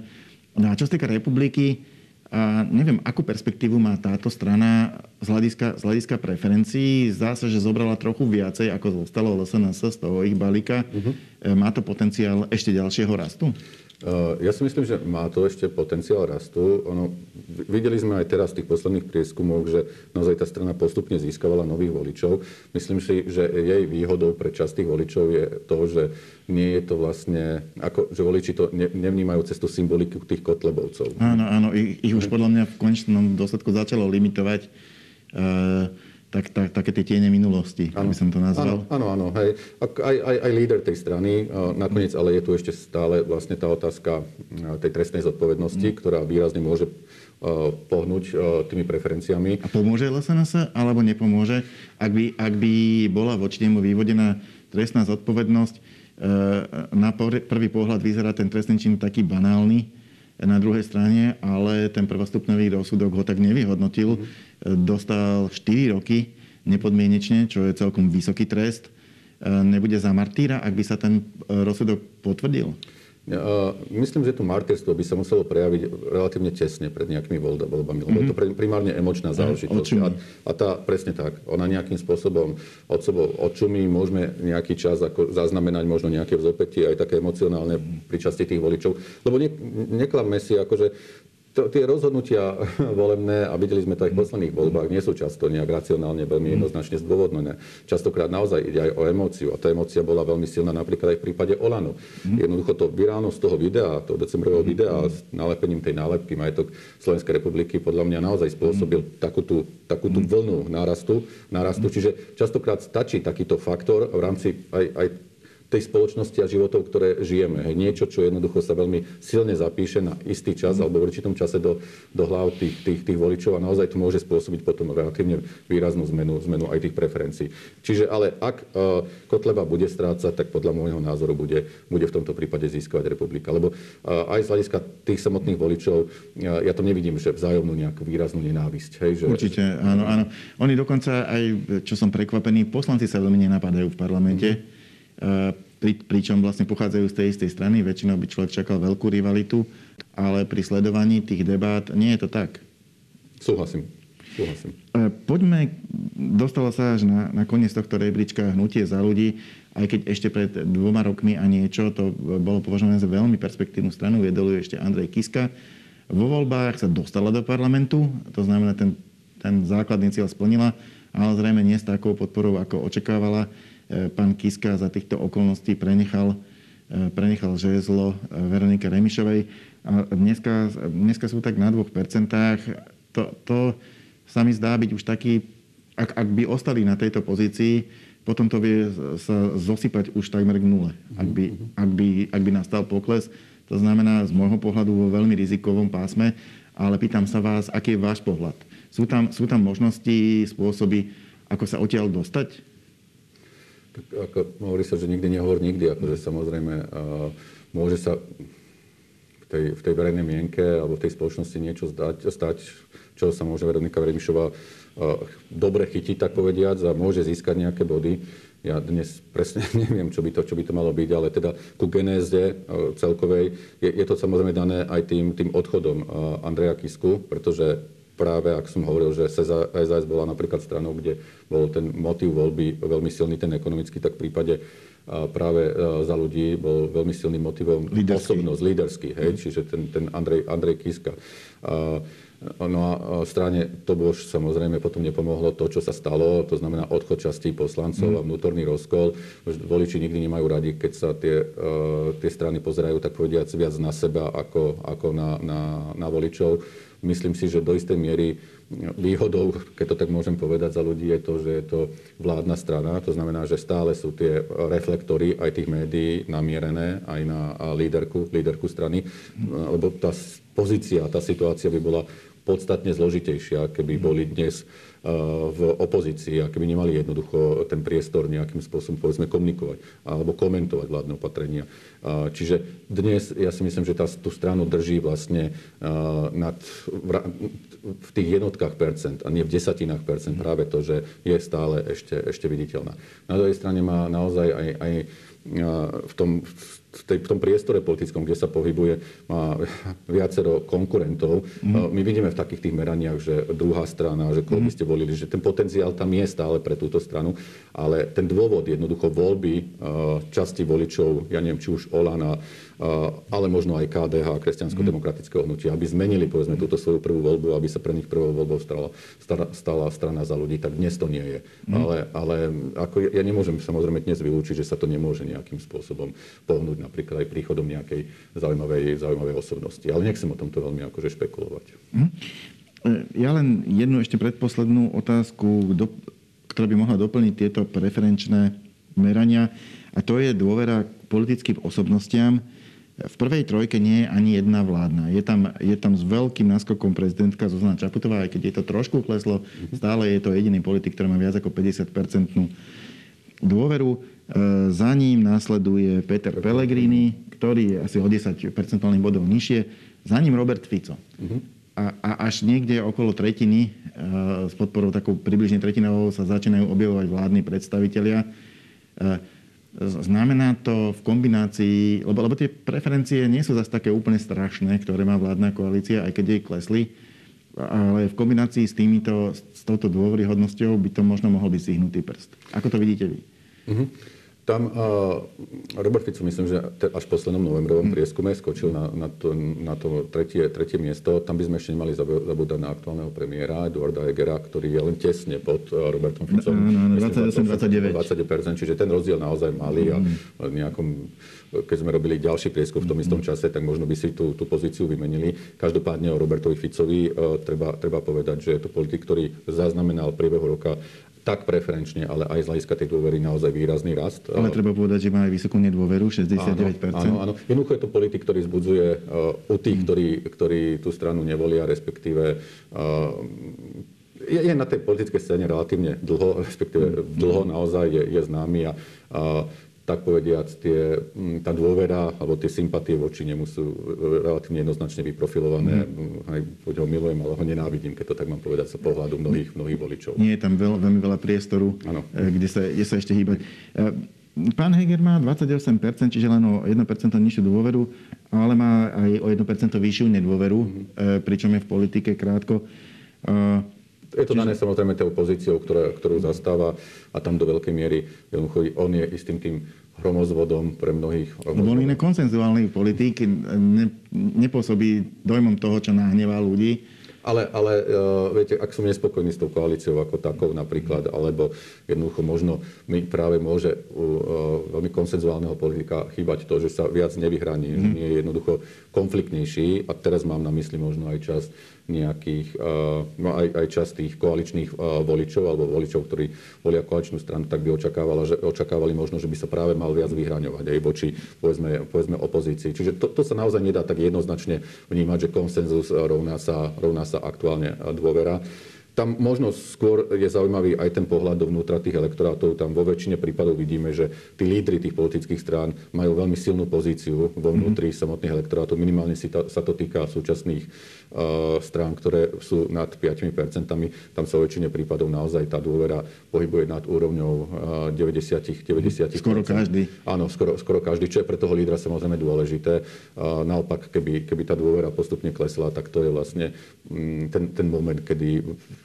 No a čo sa týka republiky, a neviem, akú perspektívu má táto strana z hľadiska, z hľadiska preferencií. Zdá sa, že zobrala trochu viacej, ako zostalo LSNS z toho ich balíka. Uh-huh. Má to potenciál ešte ďalšieho rastu? Eh, ja si myslím, že má to ešte potenciál rastu. Ono, videli sme aj teraz v tých posledných prieskumoch, že naozaj tá strana postupne získavala nových voličov. Myslím si, že jej výhodou pre časť tých voličov je to, že nie je to vlastne, ako, že voliči to ne, nevnímajú cestu symboliku tých kotlebovcov. Áno, áno, ich, ich už podľa mňa v konečnom dôsledku začalo limitovať. Uh tak, tak, také tie tiene minulosti, ano. aby som to nazval. Áno, áno, hej. Aj, aj, aj líder tej strany, nakoniec, ale je tu ešte stále vlastne tá otázka tej trestnej zodpovednosti, mm. ktorá výrazne môže pohnúť tými preferenciami. A pomôže LSNS, alebo nepomôže? Ak by, ak by bola voči nemu vyvodená trestná zodpovednosť, e, na prvý pohľad vyzerá ten trestný čin taký banálny, na druhej strane, ale ten prvostupnový rozsudok ho tak nevyhodnotil. Mm. Dostal 4 roky nepodmienečne, čo je celkom vysoký trest. Nebude za martýra, ak by sa ten rozsudok potvrdil? Myslím, že to martyrstvo by sa muselo prejaviť relatívne tesne pred nejakými voľbami, lebo mm-hmm. to mhm. primárne emočná záležitosť. A, a tá, presne tak, ona nejakým spôsobom od sebou odčumí, môžeme nejaký čas ako zaznamenať možno nejaké vzopätie, aj také emocionálne pri časti tých voličov. Lebo ne, neklamme si, akože to, tie rozhodnutia volebné, a videli sme to aj v posledných voľbách, nie sú často nejak racionálne veľmi jednoznačne zdôvodnené. Častokrát naozaj ide aj o emóciu. A tá emócia bola veľmi silná napríklad aj v prípade Olano. Mm. Jednoducho to virálnosť toho videa, toho decembrového mm. videa s nalepením tej nálepky majetok Slovenskej republiky podľa mňa naozaj spôsobil takú tú, takú tú vlnu nárastu. nárastu. Čiže častokrát stačí takýto faktor v rámci aj, aj tej spoločnosti a životov, ktoré žijeme. Hej. Niečo, čo jednoducho sa veľmi silne zapíše na istý čas alebo v určitom čase do, do hlav tých, tých, tých voličov a naozaj to môže spôsobiť potom relatívne výraznú zmenu, zmenu aj tých preferencií. Čiže ale ak uh, Kotleba bude strácať, tak podľa môjho názoru bude, bude v tomto prípade získavať republika. Lebo uh, aj z hľadiska tých samotných voličov, uh, ja tam nevidím, že vzájomnú nejakú výraznú nenávisť. Hej, že... Určite, áno, áno. Oni dokonca aj, čo som prekvapený, poslanci sa veľmi nenapadajú v parlamente. Mm-hmm pri, pričom vlastne pochádzajú z tej istej strany. Väčšinou by človek čakal veľkú rivalitu, ale pri sledovaní tých debát nie je to tak. Súhlasím. Súhlasím. Poďme, dostalo sa až na, na koniec tohto rebríčka hnutie za ľudí, aj keď ešte pred dvoma rokmi a niečo, to bolo považované za veľmi perspektívnu stranu, viedol ešte Andrej Kiska. Vo voľbách sa dostala do parlamentu, to znamená, ten, ten základný cieľ splnila, ale zrejme nie s takou podporou, ako očakávala. E, pán Kiska za týchto okolností prenechal, e, prenechal žezlo e, Veronike Remišovej. A dneska, dneska sú tak na 2%. To, to sa mi zdá byť už taký, ak, ak by ostali na tejto pozícii, potom to vie sa zosypať už takmer k nule, ak by, ak by, ak by nastal pokles. To znamená z môjho pohľadu vo veľmi rizikovom pásme, ale pýtam sa vás, aký je váš pohľad? Sú tam, sú tam možnosti, spôsoby, ako sa odtiaľ dostať? Ako hovorí sa, že nikdy nehovor nikdy, akože samozrejme môže sa v tej, v tej verejnej mienke alebo v tej spoločnosti niečo zdať, stať, čo sa môže Veronika Veremišová dobre chytiť, tak povediať, a môže získať nejaké body. Ja dnes presne neviem, čo by to, čo by to malo byť, ale teda ku genéze celkovej je, je to samozrejme dané aj tým, tým odchodom Andreja Kisku, pretože práve, ak som hovoril, že SAS bola napríklad stranou, kde bol ten motív voľby veľmi silný, ten ekonomický, tak v prípade práve za ľudí bol veľmi silným motivom líderský. osobnosť, líderský, hej, mm. čiže ten, ten Andrej, Andrej Kiska. No a strane to už samozrejme potom nepomohlo to, čo sa stalo, to znamená odchod častí poslancov a vnútorný rozkol. Voliči nikdy nemajú radi, keď sa tie, tie strany pozerajú tak povediac viac na seba ako, ako na, na, na voličov. Myslím si, že do istej miery výhodou, keď to tak môžem povedať za ľudí, je to, že je to vládna strana. To znamená, že stále sú tie reflektory aj tých médií namierené aj na líderku, líderku strany, lebo tá pozícia, tá situácia by bola podstatne zložitejšia, keby boli dnes v opozícii a keby nemali jednoducho ten priestor nejakým spôsobom povedzme komunikovať alebo komentovať vládne opatrenia. Čiže dnes ja si myslím, že tá, tú stranu drží vlastne nad, v tých jednotkách percent a nie v desatinách percent práve to, že je stále ešte, ešte viditeľná. Na druhej strane má naozaj aj, aj v tom, v, tej, v tom priestore politickom, kde sa pohybuje, má viacero konkurentov. Mm. My vidíme v takých tých meraniach, že druhá strana, že koho by ste volili, že ten potenciál tam je stále pre túto stranu, ale ten dôvod jednoducho voľby časti voličov, ja neviem, či už Olana, ale možno aj KDH, kresťansko-demokratického hnutia, aby zmenili povedzme túto svoju prvú voľbu, aby sa pre nich prvou voľbou stala, stala, strana za ľudí, tak dnes to nie je. Mm. Ale, ale ako ja nemôžem samozrejme dnes vylúčiť, že sa to nemôže nejakým spôsobom pohnúť napríklad aj príchodom nejakej zaujímavej, zaujímavej osobnosti. Ale nechcem o tomto veľmi akože špekulovať. Mm. Ja len jednu ešte predposlednú otázku, ktorá by mohla doplniť tieto preferenčné merania. A to je dôvera k politickým osobnostiam. V prvej trojke nie je ani jedna vládna. Je tam, je tam s veľkým náskokom prezidentka Zuzana Čaputová, aj keď je to trošku kleslo, stále je to jediný politik, ktorý má viac ako 50-percentnú dôveru. E, za ním následuje Peter Pellegrini, ktorý je asi o 10 percentuálnych bodov nižšie. Za ním Robert Fico. A, a až niekde okolo tretiny, e, s podporou takou približne tretinovou, sa začínajú objavovať vládni predstavitelia e, Znamená to v kombinácii, lebo, lebo tie preferencie nie sú zase také úplne strašné, ktoré má vládna koalícia, aj keď jej klesli, ale v kombinácii s, týmito, s touto dôveryhodnosťou by to možno mohol byť stihnutý prst. Ako to vidíte vy? Mm-hmm. Tam Robert Fico, myslím, že až v poslednom novembrovom mm. prieskume skočil na, na, to, na to tretie, tretie miesto. Tam by sme ešte nemali zabúdať na aktuálneho premiéra Eduarda Egera, ktorý je len tesne pod Robertom Ficom. No, no, 28-29. 20%, čiže ten rozdiel naozaj malý a mm. nejakom keď sme robili ďalší prieskum v tom istom čase, tak možno by si tú, tú pozíciu vymenili. Každopádne o Robertovi Ficovi uh, treba, treba povedať, že je to politik, ktorý zaznamenal priebehu roka tak preferenčne, ale aj z hľadiska tej dôvery naozaj výrazný rast. Ale treba povedať, že má aj vysokú nedôveru, 69%. Áno, áno. Jednoducho je to politik, ktorý zbudzuje uh, u tých, mm. ktorí, ktorí tú stranu nevolia, respektíve uh, je, je na tej politickej scéne relatívne dlho, respektíve mm. dlho naozaj je, je známy a, a tak povediac, tie, mm, tá dôvera alebo tie sympatie voči nemu sú relatívne jednoznačne vyprofilované. Mm. Aj ho milujem, ale ho nenávidím, keď to tak mám povedať, sa pohľadu mnohých, mnohých voličov. Nie je tam veľ, veľmi veľa priestoru, ano. Eh, kde sa, kde sa ešte hýbať. Pán Heger má 28%, čiže len o 1% nižšiu dôveru, ale má aj o 1% vyššiu nedôveru, mm-hmm. pričom je v politike krátko. Je to dané samozrejme tou pozíciou, ktorá, ktorú zastáva a tam do veľkej miery on je istým tým hromozvodom pre mnohých. Lebo on je konsenzuálny politik, ne, nepôsobí dojmom toho, čo nahnevá ľudí. Ale, ale uh, viete, ak som nespokojný s tou koalíciou ako takou napríklad, alebo jednoducho možno mi práve môže u uh, veľmi konsenzuálneho politika chýbať to, že sa viac nevyhraní, mm. nie je jednoducho konfliktnejší. A teraz mám na mysli možno aj čas nejakých, no aj, aj časť tých koaličných voličov alebo voličov, ktorí volia koaličnú stranu, tak by očakávala, že, očakávali možno, že by sa práve mal viac vyhraňovať aj voči, povedzme, povedzme opozícii. Čiže to, to sa naozaj nedá tak jednoznačne vnímať, že konsenzus rovná sa, rovná sa aktuálne dôvera. Tam možno skôr je zaujímavý aj ten pohľad dovnútra tých elektorátov. Tam vo väčšine prípadov vidíme, že tí lídry tých politických strán majú veľmi silnú pozíciu vo vnútri mm-hmm. samotných elektorátov. Minimálne si to, sa to týka súčasných uh, strán, ktoré sú nad 5%. Tam sa vo väčšine prípadov naozaj tá dôvera pohybuje nad úrovňou uh, 90 90 Skoro každý. Áno, skoro, skoro každý, čo je pre toho lídra samozrejme dôležité. Uh, naopak, keby, keby tá dôvera postupne klesla, tak to je vlastne um, ten, ten moment, kedy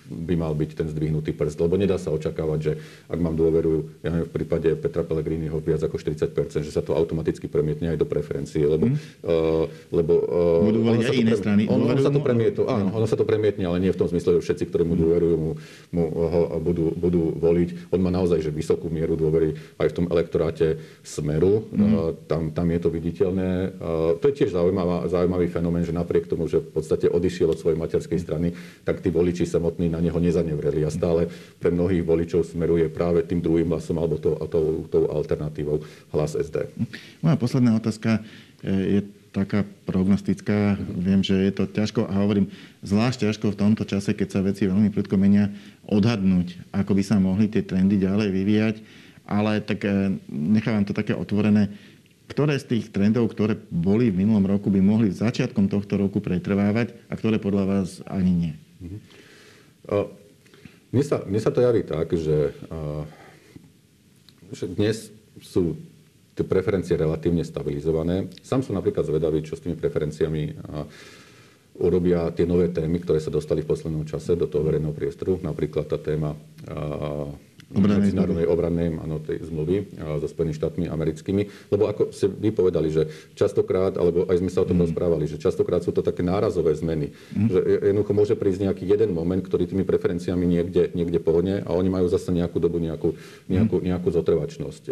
by mal byť ten zdvihnutý prst. Lebo nedá sa očakávať, že ak mám dôveru, ja neviem, v prípade Petra Pellegriniho viac ako 40%, že sa to automaticky premietne aj do preferencie. Lebo, mm. uh, lebo uh, Budú voliť aj iné strany. Ono, ono, sa to premietne, áno, ono sa to premietne, ale nie v tom zmysle, že všetci, ktorí mu dôverujú, mu, mu ho budú, budú voliť. On má naozaj že vysokú mieru dôvery aj v tom elektoráte Smeru. Mm. Uh, tam, tam je to viditeľné. Uh, to je tiež zaujímavá, zaujímavý fenomén, že napriek tomu, že v podstate odišiel od svojej materskej strany, tak tí voliči samotní na neho nezanevreli. A stále pre mnohých voličov smeruje práve tým druhým hlasom alebo tou, tou, tou alternatívou hlas SD. Moja posledná otázka e, je taká prognostická. Viem, že je to ťažko a hovorím, zvlášť ťažko v tomto čase, keď sa veci veľmi prudko menia, odhadnúť, ako by sa mohli tie trendy ďalej vyvíjať. Ale tak e, nechávam to také otvorené. Ktoré z tých trendov, ktoré boli v minulom roku, by mohli začiatkom tohto roku pretrvávať a ktoré podľa vás ani nie? Mm-hmm. Mne sa, mne sa to javí tak, že, že dnes sú tie preferencie relatívne stabilizované. Sám som napríklad zvedavý, čo s tými preferenciami urobia tie nové témy, ktoré sa dostali v poslednom čase do toho verejného priestoru. Napríklad tá téma obrannej medzinárodnej obrannej áno, tej zmluvy so Spojenými štátmi americkými. Lebo ako ste vy povedali, že častokrát, alebo aj sme sa o tom mm. rozprávali, že častokrát sú to také nárazové zmeny. Mm. Že jednoducho môže prísť nejaký jeden moment, ktorý tými preferenciami niekde, niekde pohne a oni majú zase nejakú dobu, nejakú, nejakú, mm. nejakú zotrvačnosť.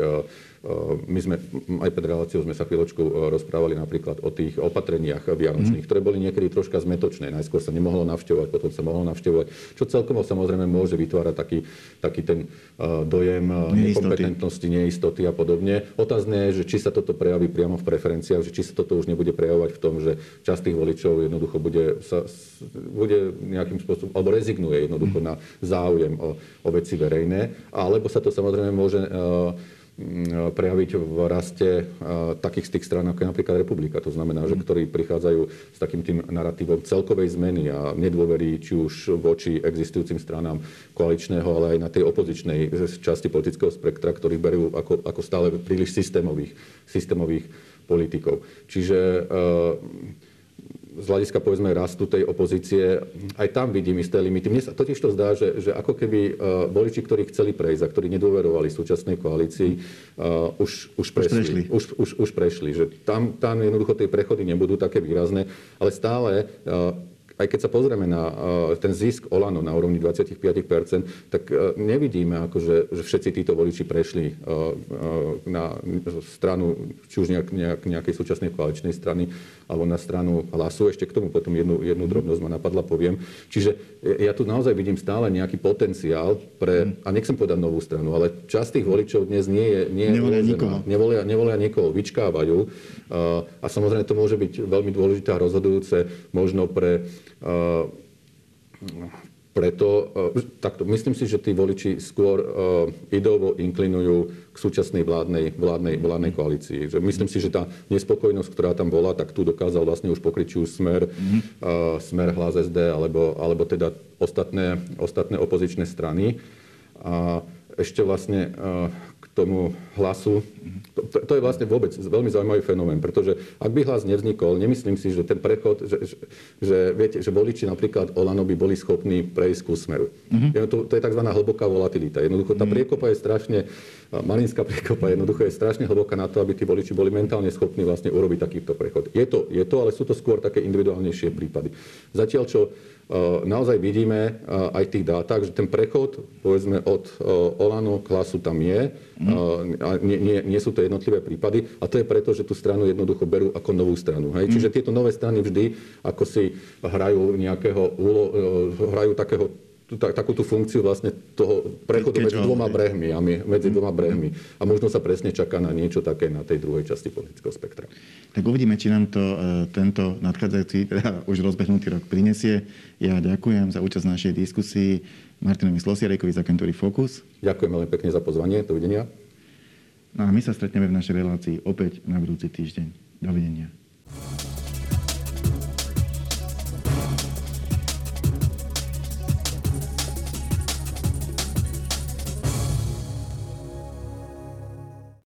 My sme, aj pred reláciou sme sa chvíľočku rozprávali napríklad o tých opatreniach vianočných, mm. ktoré boli niekedy troška zmetočné. Najskôr sa nemohlo navštevovať, potom sa mohlo navštevovať, čo celkovo samozrejme môže vytvárať taký, taký ten dojem nekompetentnosti, neistoty a podobne. Otázne je, že či sa toto prejaví priamo v preferenciách, že či sa toto už nebude prejavovať v tom, že časť tých voličov jednoducho bude, sa, bude nejakým spôsobom, alebo rezignuje jednoducho na záujem o, o veci verejné, alebo sa to samozrejme môže Mm, prejaviť v raste takých z tých strán, ako je napríklad Republika. To znamená, že mm. ktorí prichádzajú s takým tým narratívom celkovej zmeny a nedôverí či už voči existujúcim stranám koaličného, ale aj na tej opozičnej časti politického spektra, ktorí berú ako, ako stále príliš systémových, systémových politikov. Čiže z hľadiska povedzme rastu tej opozície, aj tam vidím isté limity. Mne sa totiž to zdá, že, že ako keby voliči, ktorí chceli prejsť a ktorí nedôverovali súčasnej koalícii, uh, už, už, prešli, už, už, už prešli. Že tam, tam jednoducho tie prechody nebudú také výrazné, ale stále uh, aj keď sa pozrieme na ten zisk Olano na úrovni 25%, tak nevidíme, akože, že všetci títo voliči prešli na stranu, či už nejak, nejak, nejakej súčasnej koaličnej strany, alebo na stranu hlasu. Ešte k tomu potom jednu, jednu drobnosť ma napadla, poviem. Čiže ja tu naozaj vidím stále nejaký potenciál pre, a nechcem povedať novú stranu, ale časť tých voličov dnes nie je... Nie je nevolia nikoho. Nevolia, nevolia niekoho, vyčkávajú. A samozrejme to môže byť veľmi dôležité a rozhodujúce možno pre preto, takto, myslím si, že tí voliči skôr uh, ideovo inklinujú k súčasnej vládnej, vládnej, vládnej koalícii. Že myslím si, že tá nespokojnosť, ktorá tam bola, tak tu dokázal vlastne už pokryť už smer, mm-hmm. uh, smer hlas SD, alebo, alebo teda ostatné, ostatné opozičné strany. A ešte vlastne uh, tomu hlasu. To, to je vlastne vôbec veľmi zaujímavý fenomén, pretože ak by hlas nevznikol, nemyslím si, že ten prechod, že, že, že viete, že voliči napríklad Olano by boli schopní prejsť ku smeru. Mm-hmm. To, to je tzv. hlboká volatilita. Jednoducho tá mhm. priekopa je strašne, malinská priekopa jednoducho je strašne hlboká na to, aby tí voliči boli mentálne schopní vlastne urobiť takýto prechod. Je to, je to, ale sú to skôr také individuálnejšie prípady. Zatiaľ, čo naozaj vidíme aj v tých dátach, že ten prechod, povedzme, od Olano klasu tam je, mm. a nie, nie, nie sú to jednotlivé prípady, a to je preto, že tú stranu jednoducho berú ako novú stranu. Hej? Mm. Čiže tieto nové strany vždy, ako si hrajú nejakého, hrajú takého takú tú funkciu vlastne toho prechodu medzi dvoma brehmi a medzi dvoma brehmi. A možno sa presne čaká na niečo také na tej druhej časti politického spektra. Tak uvidíme, či nám to e, tento nadchádzajúci, teda už rozbehnutý rok prinesie. Ja ďakujem za účasť v našej diskusii Martinovi Slosiarekovi z agentúry Focus. Ďakujem veľmi pekne za pozvanie. Dovidenia. No a my sa stretneme v našej relácii opäť na budúci týždeň. Dovidenia.